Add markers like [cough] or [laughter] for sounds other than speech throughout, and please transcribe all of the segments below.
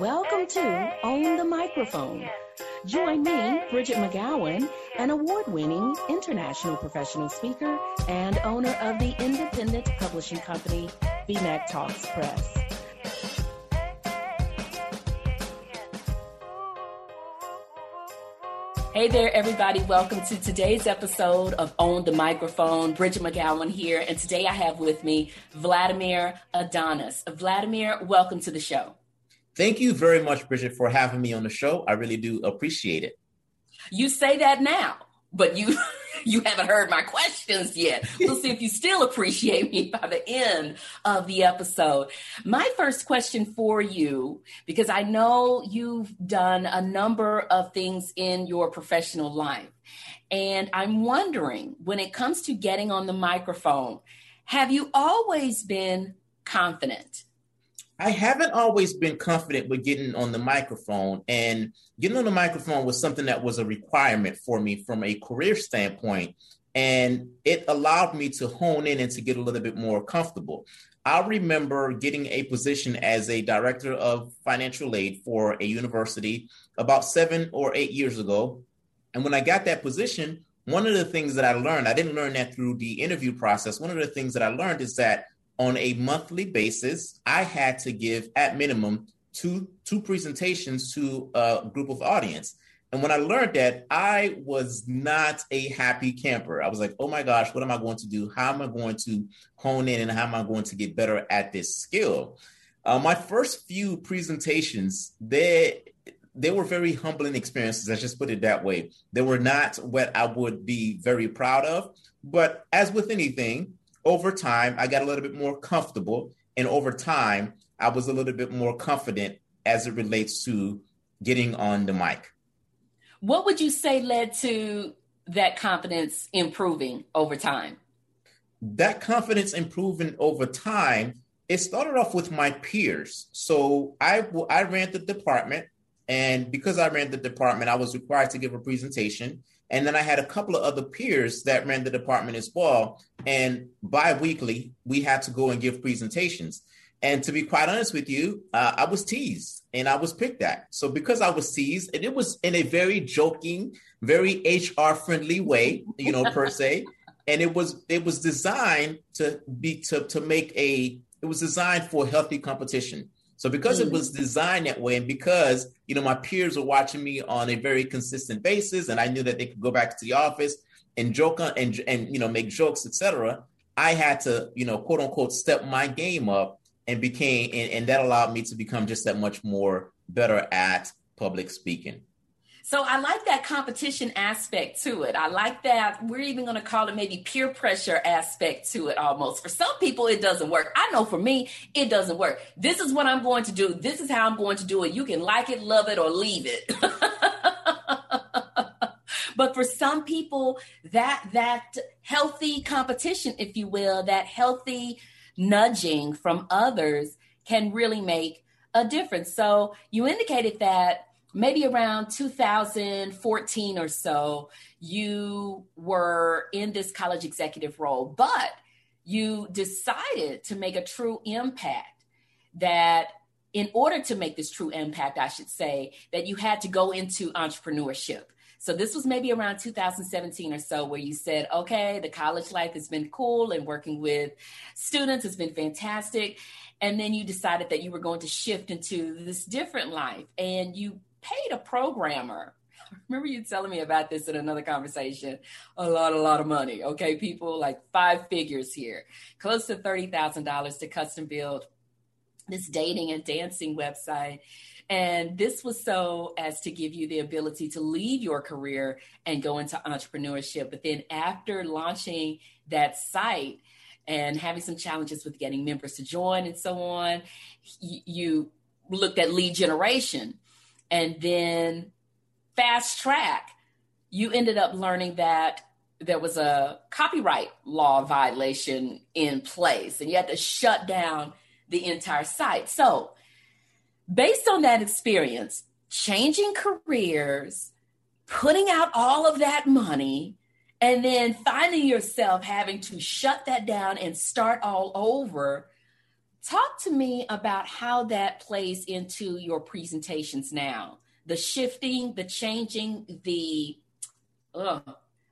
Welcome to Own the Microphone. Join me, Bridgett McGowen, an award winning international professional speaker and owner of the independent publishing company, BMcTALKS Press. Hey there, everybody. Welcome to today's episode of Own the Microphone. Bridgett McGowen here. And today I have with me Vladimir Adonis. Vladimir, welcome to the show. Thank you very much, Bridgett, for having me on the show. I really do appreciate it. You say that now, but you [laughs] you haven't heard my questions yet. We'll see if you still appreciate me by the end of the episode. My first question for you, because I know you've done a number of things in your professional life, and I'm wondering when it comes to getting on the microphone, have you always been confident? I haven't always been confident with getting on the microphone, and getting on the microphone was something that was a requirement for me from a career standpoint. And it allowed me to hone in and to get a little bit more comfortable. I remember getting a position as a director of financial aid for a university about seven or eight years ago. And when I got that position, one of the things that I learned, I didn't learn that through the interview process. One of the things that I learned is that on a monthly basis, I had to give at minimum two two presentations to a group of audience. And when I learned that, I was not a happy camper. I was like, oh my gosh, what am I going to do? How am I going to hone in and how am I going to get better at this skill? Uh, my first few presentations, they they were very humbling experiences. Let's just put it that way. They were not what I would be very proud of. But as with anything, over time, I got a little bit more comfortable. And over time, I was a little bit more confident as it relates to getting on the mic. What would you say led to that confidence improving over time? That confidence improving over time, it started off with my peers. So I I ran the department, and because I ran the department, I was required to give a presentation. And then I had a couple of other peers that ran the department as well. And bi-weekly, we had to go and give presentations. And to be quite honest with you, uh, I was teased and I was picked at. So because I was teased, and it was in a very joking, very HR friendly way, you know, per se. [laughs] And it was it was designed to be to to make a it was designed for healthy competition. So because mm. it was designed that way, and because you know my peers were watching me on a very consistent basis, and I knew that they could go back to the office and joke on, and and you know make jokes, etc. I had to you know quote unquote step my game up and became and, and that allowed me to become just that much more better at public speaking. So I like that competition aspect to it. I like that we're even going to call it maybe peer pressure aspect to it almost. For some people, it doesn't work. I know for me, it doesn't work. This is what I'm going to do. This is how I'm going to do it. You can like it, love it, or leave it. [laughs] but for some people, that that healthy competition, if you will, that healthy nudging from others can really make a difference. So you indicated that maybe around 2014 or so, you were in this college executive role, but you decided to make a true impact that in order to make this true impact, I should say, that you had to go into entrepreneurship. So this was maybe around 2017 or so where you said, okay, the college life has been cool and working with students has been fantastic. And then you decided that you were going to shift into this different life and you paid a programmer. [laughs] Remember you telling me about this in another conversation. A lot, a lot of money. Okay, people, like five figures here, close to $30,000 to custom build this dating and dancing website. And this was so as to give you the ability to leave your career and go into entrepreneurship. But then after launching that site, and having some challenges with getting members to join and so on, you looked at lead generation and then fast track, you ended up learning that there was a copyright law violation in place and you had to shut down the entire site. So, based on that experience, changing careers, putting out all of that money, and then finding yourself having to shut that down and start all over, Talk to me about how that plays into your presentations now. The shifting, the changing, the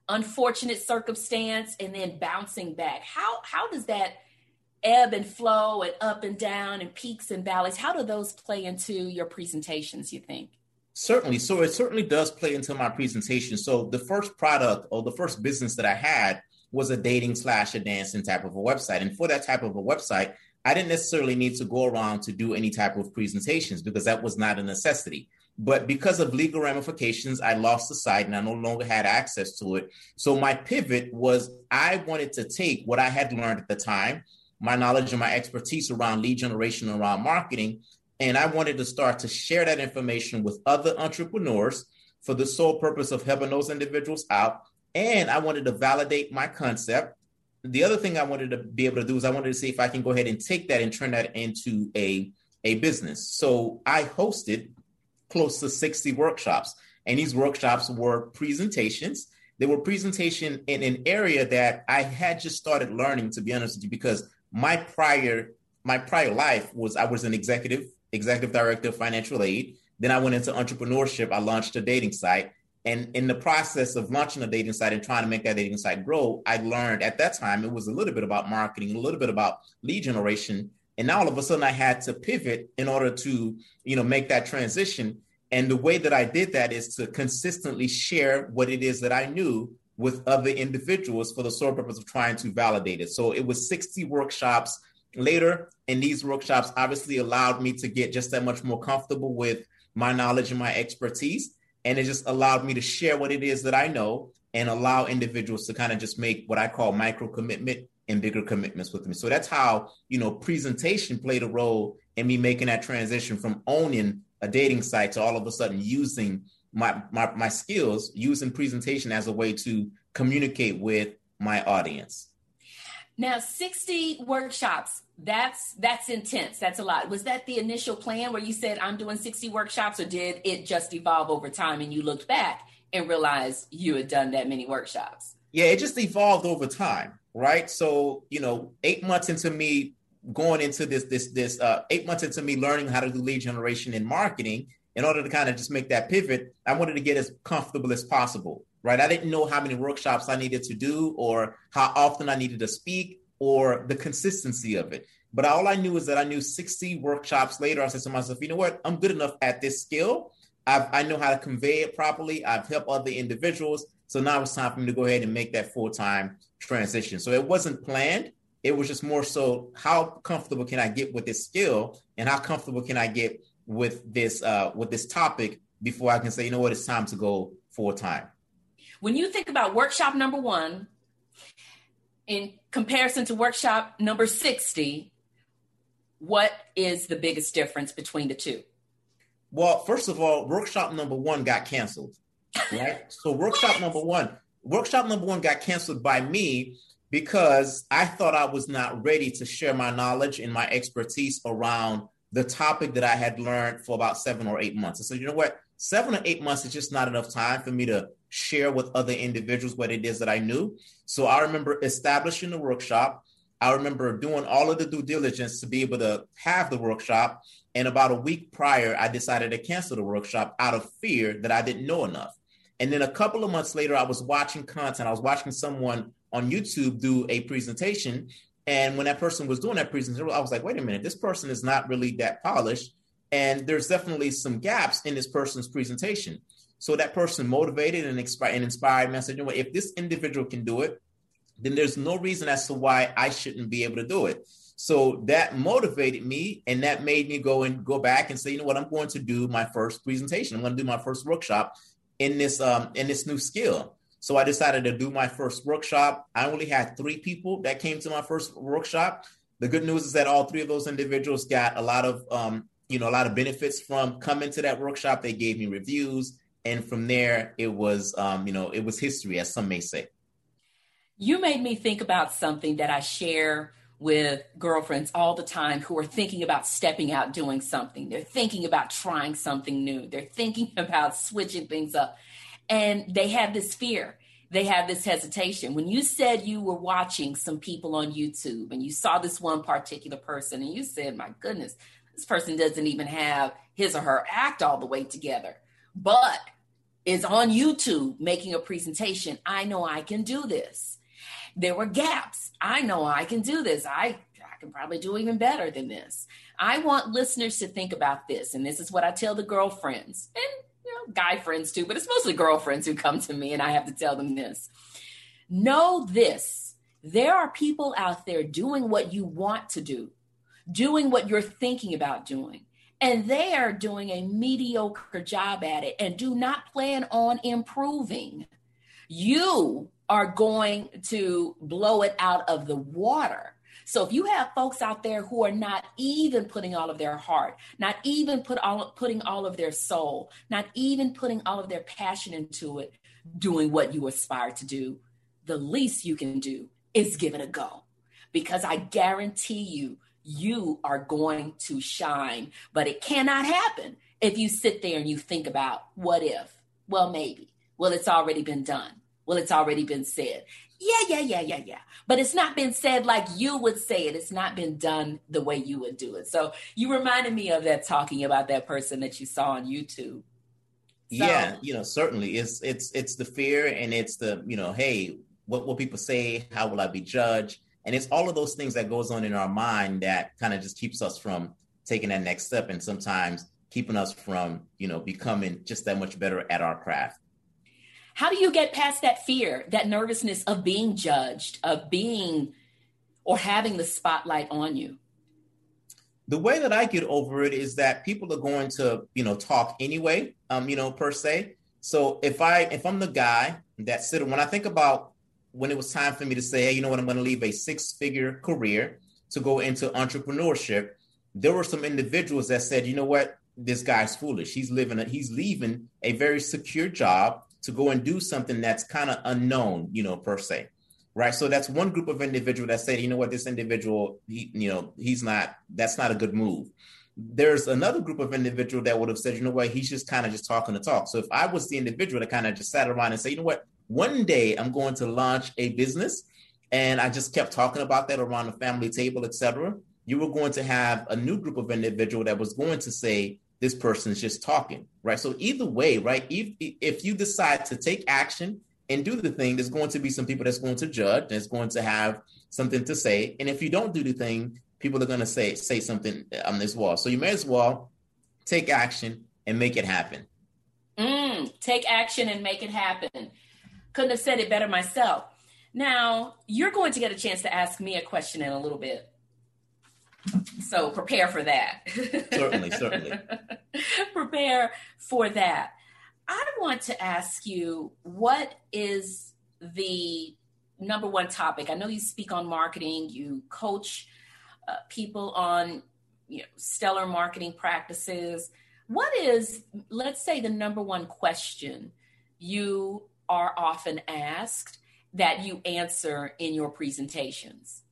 unfortunate circumstance, and then bouncing back. How how does that ebb and flow and up and down and peaks and valleys? How do those play into your presentations? You think? Certainly. So it certainly does play into my presentation. So the first product or the first business that I had was a dating slash a dancing type of a website, and for that type of a website I didn't necessarily need to go around to do any type of presentations because that was not a necessity. But because of legal ramifications, I lost the site and I no longer had access to it. So my pivot was I wanted to take what I had learned at the time, my knowledge and my expertise around lead generation, around marketing, and I wanted to start to share that information with other entrepreneurs for the sole purpose of helping those individuals out. And I wanted to validate my concept the other thing I wanted to be able to do is I wanted to see if I can go ahead and take that and turn that into a a business. So I hosted close to 60 workshops, and these workshops were presentations. They were presentation in an area that I had just started learning, to be honest with you, because my prior my prior life was I was an executive executive director of financial aid. Then I went into entrepreneurship. I launched a dating site. And in the process of launching a dating site and trying to make that dating site grow, I learned at that time it was a little bit about marketing, a little bit about lead generation. And now all of a sudden I had to pivot in order to, you know, make that transition. And the way that I did that is to consistently share what it is that I knew with other individuals for the sole purpose of trying to validate it. So it was 60 workshops later, and these workshops obviously allowed me to get just that much more comfortable with my knowledge and my expertise and it just allowed me to share what it is that I know and allow individuals to kind of just make what I call micro commitment and bigger commitments with me. So that's how, you know, presentation played a role in me making that transition from owning a dating site to all of a sudden using my my, my skills, using presentation as a way to communicate with my audience. Now, 60 workshops, that's that's intense. That's a lot. Was that the initial plan where you said I'm doing 60 workshops or did it just evolve over time and you looked back and realized you had done that many workshops? Yeah, it just evolved over time, right? So, you know, 8 months into me going into this this this uh 8 months into me learning how to do lead generation and marketing, in order to kind of just make that pivot, I wanted to get as comfortable as possible right? I didn't know how many workshops I needed to do or how often I needed to speak or the consistency of it. But all I knew is that I knew 60 workshops later, I said to myself, you know what? I'm good enough at this skill. I've, I know how to convey it properly. I've helped other individuals. So now it's time for me to go ahead and make that full time transition. So it wasn't planned. It was just more so how comfortable can I get with this skill and how comfortable can I get with this uh, with this topic before I can say, you know what, it's time to go full time. When you think about workshop number one in comparison to workshop number 60, what is the biggest difference between the two? Well, first of all, workshop number one got canceled, right? [laughs] so, workshop number one, workshop number one got canceled by me because I thought I was not ready to share my knowledge and my expertise around the topic that I had learned for about seven or eight months. I said, you know what? Seven or eight months is just not enough time for me to share with other individuals what it is that I knew. So I remember establishing the workshop. I remember doing all of the due diligence to be able to have the workshop. And about a week prior, I decided to cancel the workshop out of fear that I didn't know enough. And then a couple of months later, I was watching content. I was watching someone on YouTube do a presentation. And when that person was doing that presentation, I was like, wait a minute, this person is not really that polished. And there's definitely some gaps in this person's presentation. So that person motivated and, expi- and inspired message. Know, if this individual can do it, then there's no reason as to why I shouldn't be able to do it. So that motivated me, and that made me go and go back and say, you know what, I'm going to do my first presentation. I'm going to do my first workshop in this um, in this new skill. So I decided to do my first workshop. I only had three people that came to my first workshop. The good news is that all three of those individuals got a lot of um, you know a lot of benefits from coming to that workshop. They gave me reviews and from there it was um, you know it was history as some may say. You made me think about something that i share with girlfriends all the time who are thinking about stepping out doing something. They're thinking about trying something new. They're thinking [laughs] about switching things up. And they have this fear. They have this hesitation. When you said you were watching some people on YouTube and you saw this one particular person and you said, my goodness, this person doesn't even have his or her act all the way together, but is on YouTube making a presentation. I know I can do this. There were gaps. I know I can do this. I, I can probably do even better than this. I want listeners to think about this. And this is what I tell the girlfriends and you know, guy friends too, but it's mostly girlfriends who come to me and I have to tell them this. Know this there are people out there doing what you want to do, doing what you're thinking about doing, and they are doing a mediocre job at it and do not plan on improving. You are going to blow it out of the water so if you have folks out there who are not even putting all of their heart, not even put all putting all of their soul, not even putting all of their passion into it, doing what you aspire to do, the least you can do is give it a go. Because I guarantee you, you are going to shine. But it cannot happen if you sit there and you think about what if? Well, maybe. Well, it's already been done. Well, it's already been said. Yeah, yeah, yeah, yeah, yeah. But it's not been said like you would say it. It's not been done the way you would do it. So you reminded me of that talking about that person that you saw on YouTube. So, yeah, you know, certainly it's it's it's the fear and it's the, you know, hey, what will people say? How will I be judged? And it's all of those things that goes on in our mind that kind of just keeps us from taking that next step and sometimes keeping us from, you know, becoming just that much better at our craft. How do you get past that fear, that nervousness of being judged, of being or having the spotlight on you? The way that I get over it is that people are going to, you know, talk anyway, um, you know, per se. So if I if I'm the guy that sit when I think about when it was time for me to say, hey, you know what, I'm going to leave a six-figure career to go into entrepreneurship, there were some individuals that said, you know what, this guy's foolish. He's living, a, he's leaving a very secure job to go and do something that's kind of unknown, you know, per se. Right. So that's one group of individual that said, you know what, this individual, he, you know, he's not, that's not a good move. There's another group of individual that would have said, you know what, he's just kind of just talking the talk. So if I was the individual that kind of just sat around and say, you know what, one day I'm going to launch a business and I just kept talking about that around the family table, etc. You were going to have a new group of individual that was going to say, this person's just talking, right? So either way, right? If if you decide to take action and do the thing, there's going to be some people that's going to judge, that's going to have something to say, and if you don't do the thing, people are going to say say something on this wall. So you may as well take action and make it happen. Mm, take action and make it happen. Couldn't have said it better myself. Now, you're going to get a chance to ask me a question in a little bit. So prepare for that. [laughs] certainly, certainly. prepare for that. I want to ask you what is the number one topic? I know you speak on marketing, you coach uh, people on you know, stellar marketing practices. What is, let's say, the number one question you are often asked that you answer in your presentations?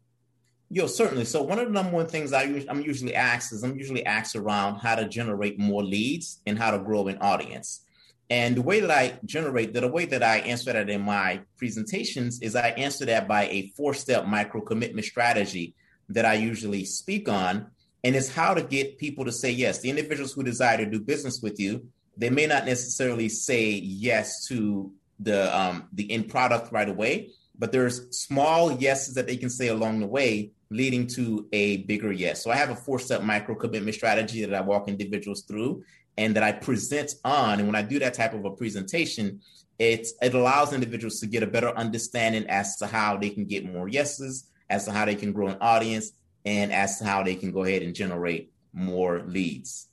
Yo, certainly. So one of the number one things I am usually asked is I'm usually asked around how to generate more leads and how to grow an audience. And the way that I generate that, the way that I answer that in my presentations is I answer that by a four-step micro commitment strategy that I usually speak on. And it's how to get people to say yes. The individuals who desire to do business with you, they may not necessarily say yes to the um, the end product right away, but there's small yeses that they can say along the way leading to a bigger yes. So I have a four step micro commitment strategy that I walk individuals through and that I present on. And when I do that type of a presentation, it, it allows individuals to get a better understanding as to how they can get more yeses, as to how they can grow an audience, and as to how they can go ahead and generate more leads.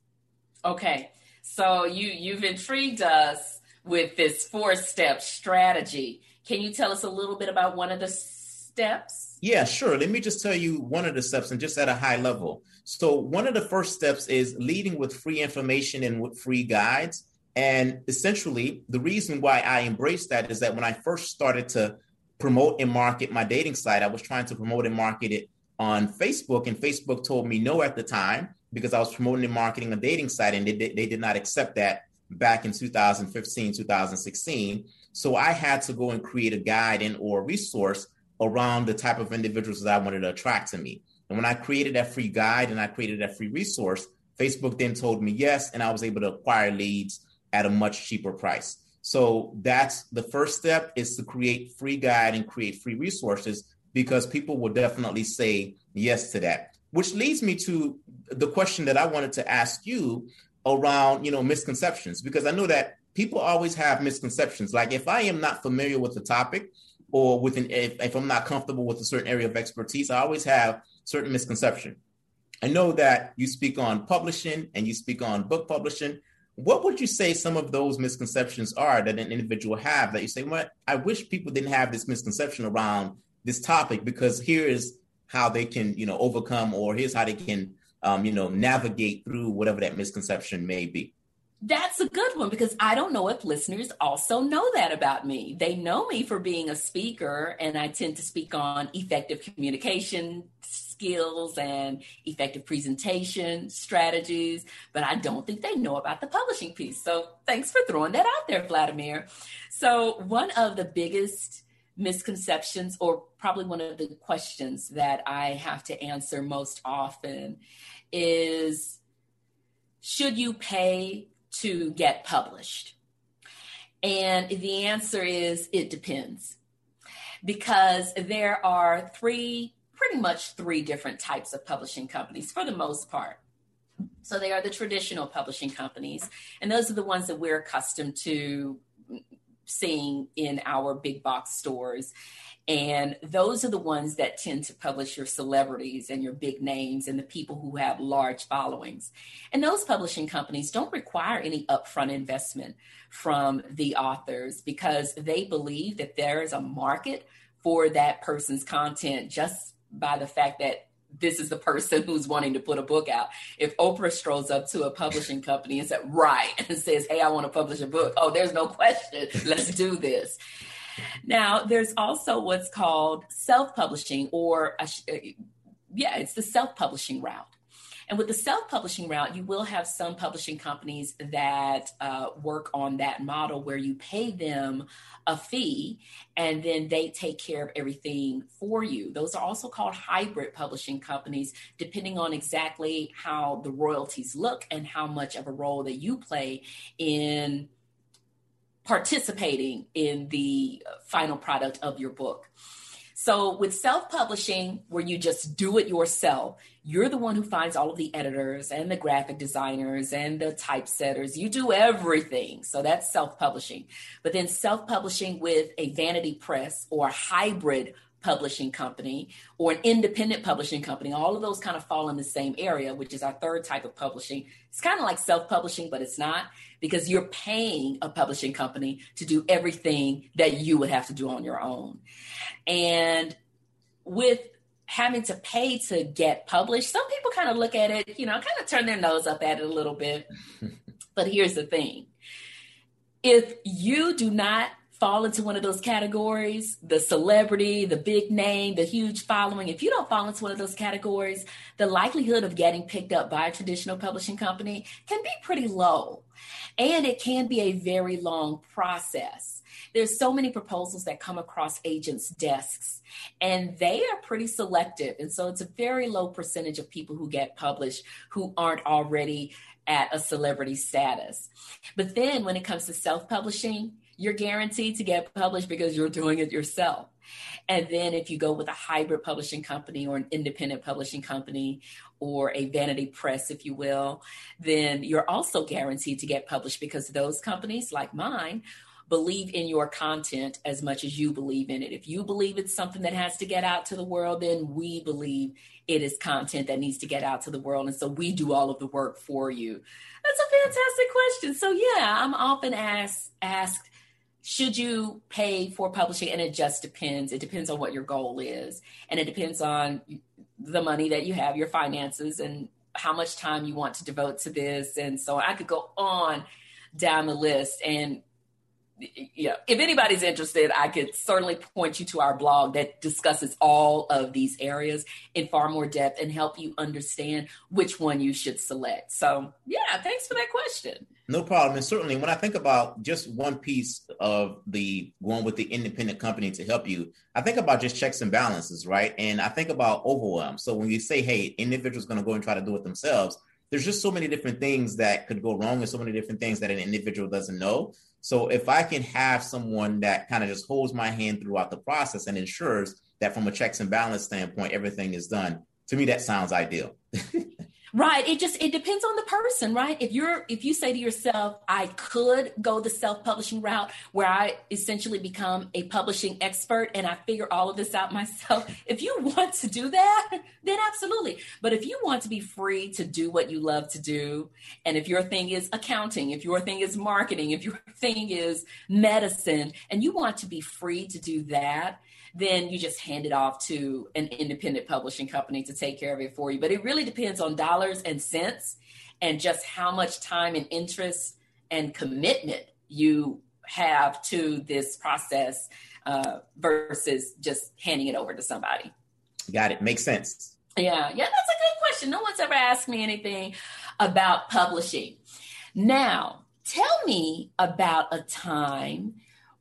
Okay. So you you've intrigued us with this four step strategy. Can you tell us a little bit about one of the steps? Yeah, sure. Let me just tell you one of the steps and just at a high level. So, one of the first steps is leading with free information and with free guides. And essentially, the reason why I embraced that is that when I first started to promote and market my dating site, I was trying to promote and market it on Facebook, and Facebook told me no at the time because I was promoting and marketing a dating site, and they, they did not accept that back in 2015, 2016. So I had to go and create a guide and or resource around the type of individuals that I wanted to attract to me. And when I created that free guide and I created that free resource, Facebook then told me yes, and I was able to acquire leads at a much cheaper price. So that's the first step is to create free guide and create free resources because people will definitely say yes to that. Which leads me to the question that I wanted to ask you around, you know, misconceptions because I know that people always have misconceptions. Like if I am not familiar with the topic or with an if, if I'm not comfortable with a certain area of expertise, I always have certain misconception. I know that you speak on publishing and you speak on book publishing. What would you say some of those misconceptions are that an individual have that you say, "What I wish people didn't have this misconception around this topic because here is how they can, you know, overcome or here's how they can, um, you know, navigate through whatever that misconception may be." That's a good one because I don't know if listeners also know that about me. They know me for being a speaker, and I tend to speak on effective communication skills and effective presentation strategies, but I don't think they know about the publishing piece. So thanks for throwing that out there, Vladimir. So, one of the biggest misconceptions, or probably one of the questions that I have to answer most often, is should you pay to get published? And the answer is it depends. Because there are three, pretty much three different types of publishing companies for the most part. So they are the traditional publishing companies, and those are the ones that we're accustomed to seeing in our big box stores. And those are the ones that tend to publish your celebrities and your big names and the people who have large followings. And those publishing companies don't require any upfront investment from the authors because they believe that there is a market for that person's content just by the fact that this is the person [laughs] who's wanting to put a book out. If Oprah strolls up to a publishing company and says, right, [laughs] and says, hey, I want to publish a book, oh, there's no question, [laughs] let's do this. Now, there's also what's called self publishing, or uh, yeah, it's the self publishing route. And with the self publishing route, you will have some publishing companies that uh, work on that model where you pay them a fee and then they take care of everything for you. Those are also called hybrid publishing companies, depending on exactly how the royalties look and how much of a role that you play in participating in the final product of your book. So, with self publishing, where you just do it yourself, you're the one who finds all of the editors and the graphic designers and the typesetters. You do everything. So, that's self publishing. But then, self publishing with a vanity press or hybrid publishing company or an independent publishing company. All of those kind of fall in the same area, which is our third type of publishing. It's kind of like self publishing, but it's not because you're paying a publishing company to do everything that you would have to do on your own. And with having to pay to get published, some people kind of look at it, you know, kind of turn their nose up at it a little bit. [laughs] but here's the thing if you do not fall into one of those categories the celebrity, the big name, the huge following if you don't fall into one of those categories, the likelihood of getting picked up by a traditional publishing company can be pretty low. And it can be a very long process. There's so many proposals that come across agents' desks, and they are pretty selective. And so it's a very low percentage of people who get published who aren't already at a celebrity status. But then when it comes to self publishing, you're guaranteed to get published because you're doing it yourself. And then if you go with a hybrid publishing company or an independent publishing company or a vanity press, if you will, then you're also guaranteed to get published because those companies, like mine, believe in your content as much as you believe in it. If you believe it's something that has to get out to the world, then we believe it is content that needs to get out to the world. And so we do all of the work for you. That's a fantastic question. So yeah, I'm often asked asked should you pay for publishing? And it just depends. It depends on what your goal is. And it depends on the money that you have your finances and how much time you want to devote to this. And so i could go on down the list. And yeah if anybody's interested i could certainly point you to our blog that discusses all of these areas in far more depth and help you understand which one you should select. So yeah thanks for that question No problem. And certainly when I think about just one piece of the going with the independent company to help you, I think about just checks and balances, right? And I think about overwhelm. So when you say, hey, individual's going to go and try to do it themselves, there's just so many different things that could go wrong and so many different things that an individual doesn't know. So if I can have someone that kind of just holds my hand throughout the process and ensures that from a checks and balance standpoint, everything is done, to me, that sounds ideal. [laughs] Right. It just it depends on the person, right? If you're if you say to yourself, I could go the self-publishing route where I essentially become a publishing expert and I figure all of this out myself. [laughs] If you want to do that, then absolutely. But if you want to be free to do what you love to do, and if your thing is accounting, if your thing is marketing, if your [laughs] thing is medicine, and you want to be free to do that, then you just hand it off to an independent publishing company to take care of it for you. But it really depends on dollars and cents and just how much time and interest and commitment you have to this process uh, versus just handing it over to somebody. Got it. Makes sense. Yeah, yeah, that's a good question. No one's ever asked me anything about publishing. Now, tell me about a time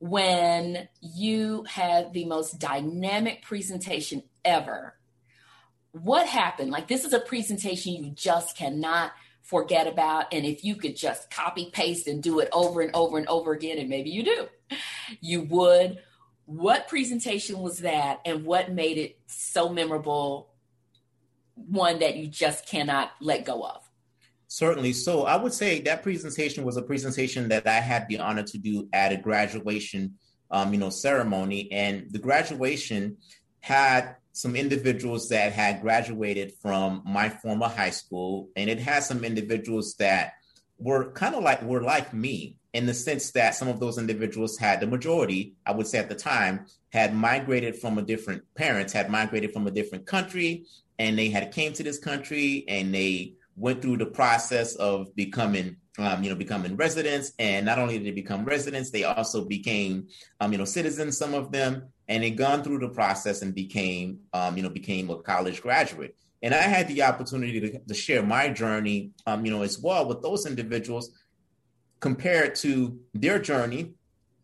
when you had the most dynamic presentation ever. What happened? Like, this is a presentation you just cannot forget about. And if you could just copy paste and do it over and over and over again, and maybe you do, you would. What presentation was that, and what made it so memorable? One that you just cannot let go of. Certainly. So I would say that presentation was a presentation that I had the honor to do at a graduation, um, you know, ceremony, and the graduation had some individuals that had graduated from my former high school, and it had some individuals that were kind of like were like me in the sense that some of those individuals had the majority, I would say at the time, had migrated from a different parents, had migrated from a different country, and they had came to this country and they went through the process of becoming um, you know, becoming residents. And not only did they become residents, they also became, um, you know, citizens, some of them, and they gone through the process and became, um, you know, became a college graduate. And I had the opportunity to, to share my journey, um, you know, as well with those individuals compared to their journey.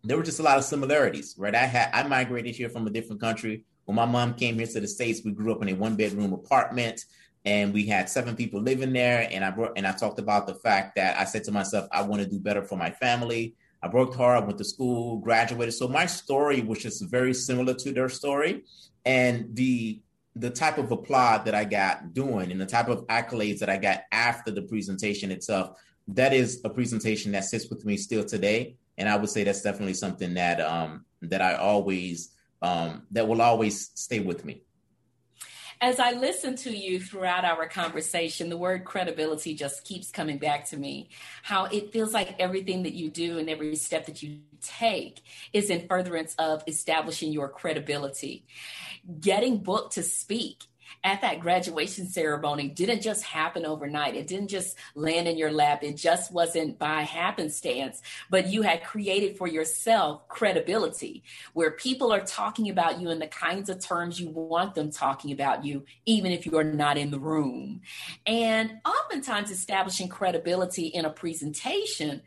There were just a lot of similarities, right? I had I migrated here from a different country. When my mom came here to the states, we grew up in a one bedroom apartment and we had seven people living there. And i brought and i talked about the fact that i said to myself i want to do better for my family. I worked hard i went to school graduated. So my story was just very similar to their story. And the the type of applaud that i got doing and the type of accolades that i got after the presentation itself that is a presentation that sits with me still today. And i would say that's definitely something that um that i always um that will always stay with me as I listen to you throughout our conversation, the word credibility just keeps coming back to me. How it feels like everything that you do and every step that you take is in furtherance of establishing your credibility. Getting booked to speak at that graduation ceremony didn't just happen overnight. It didn't just land in your lap. It just wasn't by happenstance, but you had created for yourself credibility where people are talking about you in the kinds of terms you want them talking about you, even if you are not in the room. And oftentimes establishing credibility in a presentation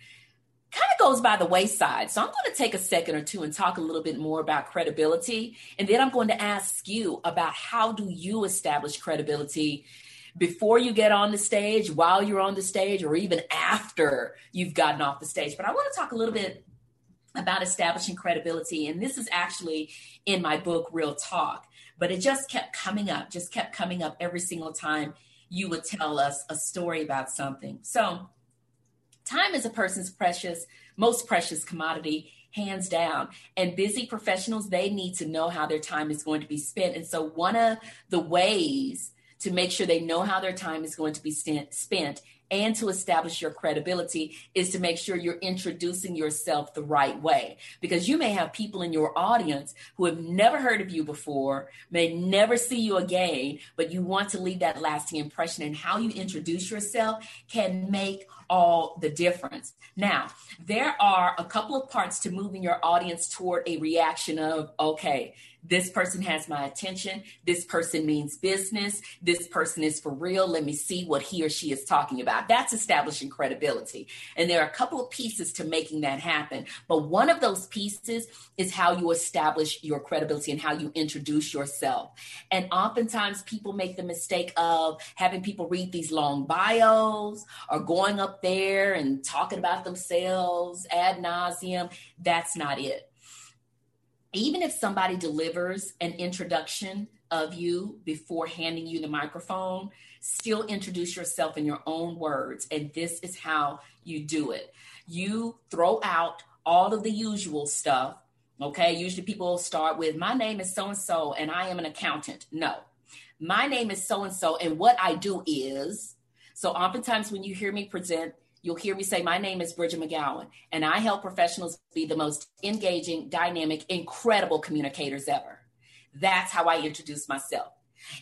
kind of goes by the wayside. So I'm going to take a second or two and talk a little bit more about credibility. And then I'm going to ask you about how do you establish credibility before you get on the stage, while you're on the stage, or even after you've gotten off the stage. But I want to talk a little bit about establishing credibility. And this is actually in my book, Real Talk. But it just kept coming up, just kept coming up every single time you would tell us a story about something. So Time is a person's precious, most precious commodity, hands down. And busy professionals, they need to know how their time is going to be spent. And so, one of the ways to make sure they know how their time is going to be spent and to establish your credibility is to make sure you're introducing yourself the right way. Because you may have people in your audience who have never heard of you before, may never see you again, but you want to leave that lasting impression. And how you introduce yourself can make all the difference. Now, there are a couple of parts to moving your audience toward a reaction of, okay, this person has my attention. This person means business. This person is for real. Let me see what he or she is talking about. That's establishing credibility. And there are a couple of pieces to making that happen. But one of those pieces is how you establish your credibility and how you introduce yourself. And oftentimes people make the mistake of having people read these long bios or going up there and talking about themselves ad nauseum. That's not it. Even if somebody delivers an introduction of you before handing you the microphone, still introduce yourself in your own words. And this is how you do it. You throw out all of the usual stuff. Okay. Usually people start with, My name is so and so, and I am an accountant. No, my name is so and so, and what I do is. So, oftentimes when you hear me present, you'll hear me say, My name is Bridgett McGowen, and I help professionals be the most engaging, dynamic, incredible communicators ever. That's how I introduce myself.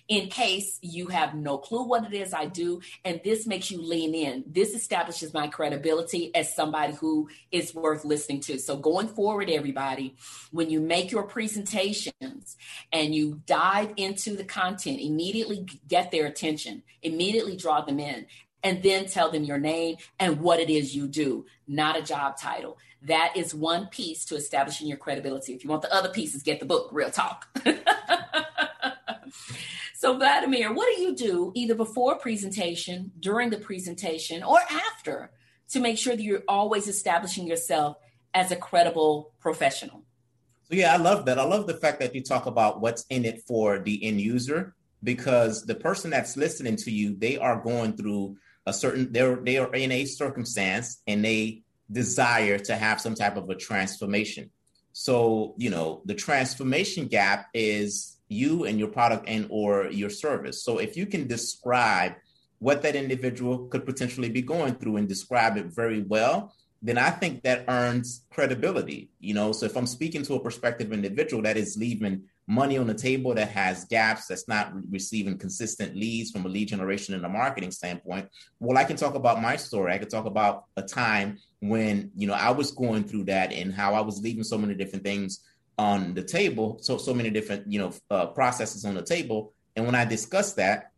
In case you have no clue what it is I do, and this makes you lean in, this establishes my credibility as somebody who is worth listening to. So, going forward, everybody, when you make your presentations and you dive into the content, immediately get their attention, immediately draw them in, and then tell them your name and what it is you do, not a job title. That is one piece to establishing your credibility. If you want the other pieces, get the book, Real Talk. [laughs] so, Vladimir, what do you do either before presentation, during the presentation, or after to make sure that you're always establishing yourself as a credible professional? So, yeah, I love that. I love the fact that you talk about what's in it for the end user because the person that's listening to you, they are going through a certain they're they are in a circumstance and they desire to have some type of a transformation. So, you know, the transformation gap is you and your product and or your service. So if you can describe what that individual could potentially be going through and describe it very well, then I think that earns credibility. You know, so if I'm speaking to a prospective individual that is leaving money on the table that has gaps, that's not re- receiving consistent leads from a lead generation and a marketing standpoint, well, I can talk about my story. I can talk about a time when, you know, I was going through that and how I was leaving so many different things on the table, so so many different, you know, uh, processes on the table. And when I discuss that,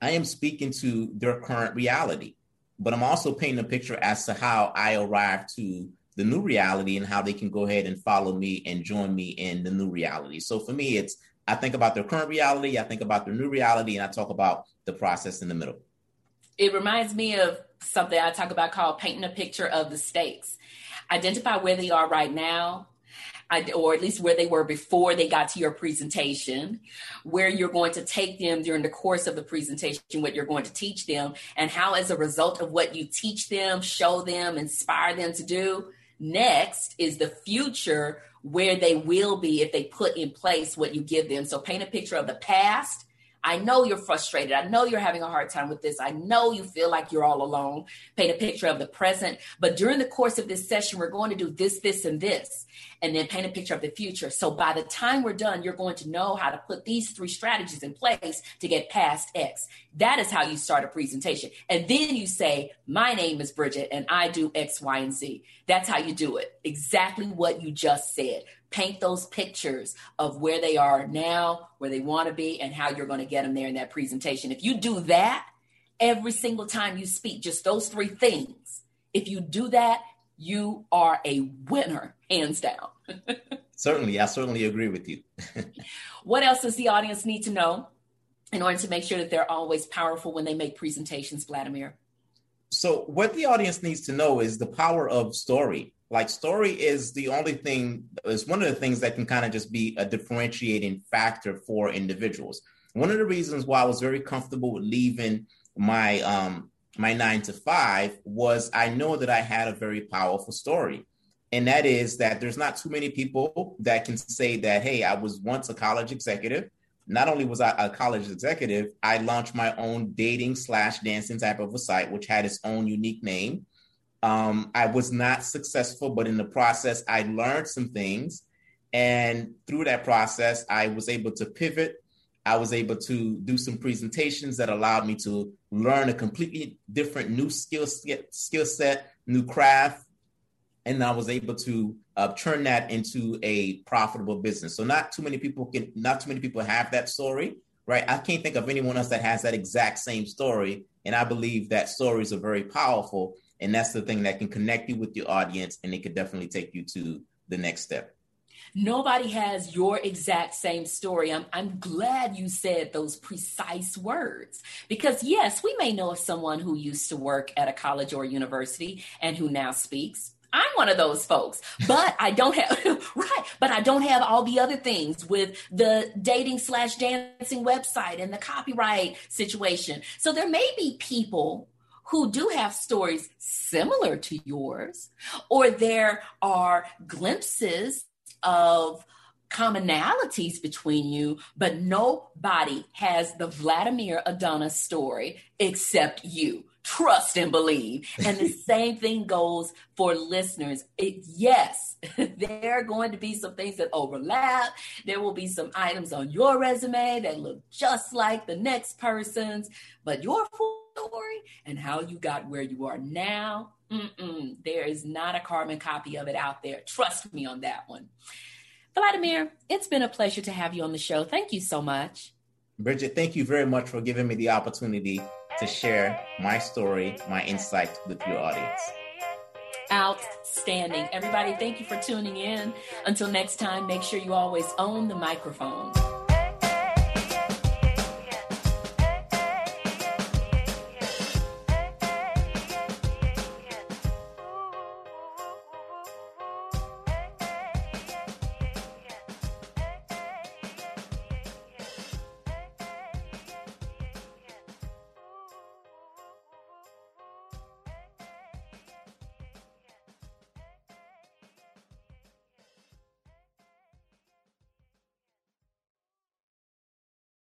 I am speaking to their current reality, but I'm also painting a picture as to how I arrived to the new reality and how they can go ahead and follow me and join me in the new reality. So for me, it's I think about their current reality, I think about their new reality, and I talk about the process in the middle. It reminds me of something I talk about called painting a picture of the stakes. Identify where they are right now, or at least where they were before they got to your presentation, where you're going to take them during the course of the presentation, what you're going to teach them, and how, as a result of what you teach them, show them, inspire them to do, Next is the future where they will be if they put in place what you give them. So paint a picture of the past. I know you're frustrated. I know you're having a hard time with this. I know you feel like you're all alone. Paint a picture of the present. But during the course of this session, we're going to do this, this, and this and then paint a picture of the future. So by the time we're done, you're going to know how to put these three strategies in place to get past X. That is how you start a presentation. And then you say, My name is Bridgett and I do X, Y, and Z. That's how you do it. Exactly what you just said. Paint those pictures of where they are now, where they want to be, and how you're going to get them there in that presentation. If you do that every single time you speak, just those three things, if you do that, you are a winner, hands down. [laughs] certainly, I certainly agree with you. [laughs] what else does the audience need to know in order to make sure that they're always powerful when they make presentations, Vladimir? So, what the audience needs to know is the power of story. Like, story is the only thing, is one of the things that can kind of just be a differentiating factor for individuals. One of the reasons why I was very comfortable with leaving my um, my nine to five was I know that I had a very powerful story. And that is that there's not too many people that can say that, hey, I was once a college executive. Not only was I a college executive, I launched my own dating slash dancing type of a site, which had its own unique name. Um, I was not successful, but in the process, I learned some things. And through that process, I was able to pivot I was able to do some presentations that allowed me to learn a completely different new skill skill set, new craft, and I was able to uh, turn that into a profitable business. So not too many people can, not too many people have that story, right? I can't think of anyone else that has that exact same story. And I believe that stories are very powerful. And that's the thing that can connect you with your audience and it could definitely take you to the next step. Nobody has your exact same story. I'm, I'm glad you said those precise words because, yes, we may know of someone who used to work at a college or university and who now speaks. I'm one of those folks, but I don't have, [laughs] right, but I don't have all the other things with the dating slash dancing website and the copyright situation. So there may be people who do have stories similar to yours, or there are glimpses of commonalities between you, but nobody has the Vladimir Adonis story except you. Trust and believe. And the [laughs] same thing goes for listeners. It, yes, [laughs] there are going to be some things that overlap. There will be some items on your resume that look just like the next person's, but your full story and how you got where you are now, there is not a carbon copy of it out there. Trust me on that one. Vladimir, it's been a pleasure to have you on the show. Thank you so much. Bridgett, thank you very much for giving me the opportunity to share my story, my insight with your audience. Outstanding. Everybody, thank you for tuning in. Until next time, make sure you always own the microphone.